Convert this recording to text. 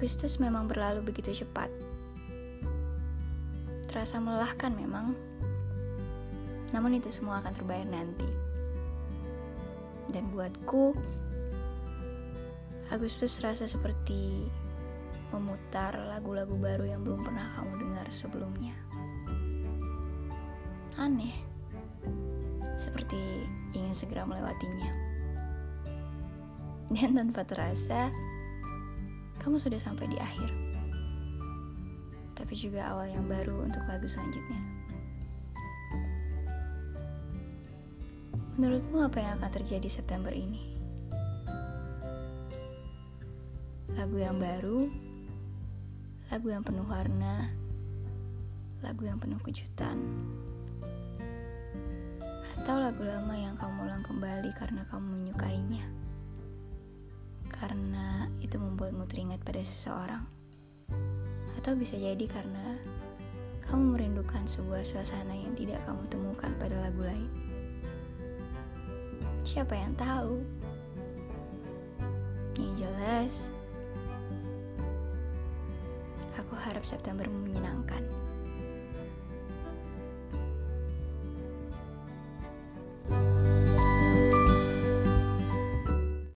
Agustus memang berlalu begitu cepat. Terasa melelahkan memang. Namun itu semua akan terbayar nanti. Dan buatku, Agustus rasa seperti memutar lagu-lagu baru yang belum pernah kamu dengar sebelumnya. Aneh, seperti ingin segera melewatinya. Dan tanpa terasa, kamu sudah sampai di akhir. Tapi juga awal yang baru untuk lagu selanjutnya. Menurutmu apa yang akan terjadi September ini? Lagu yang baru, lagu yang penuh warna, lagu yang penuh kejutan, atau lagu lama yang kamu ulang kembali karena kamu menyukainya membuatmu teringat pada seseorang. Atau bisa jadi karena kamu merindukan sebuah suasana yang tidak kamu temukan pada lagu lain. Siapa yang tahu? Yang jelas, aku harap September menyenangkan.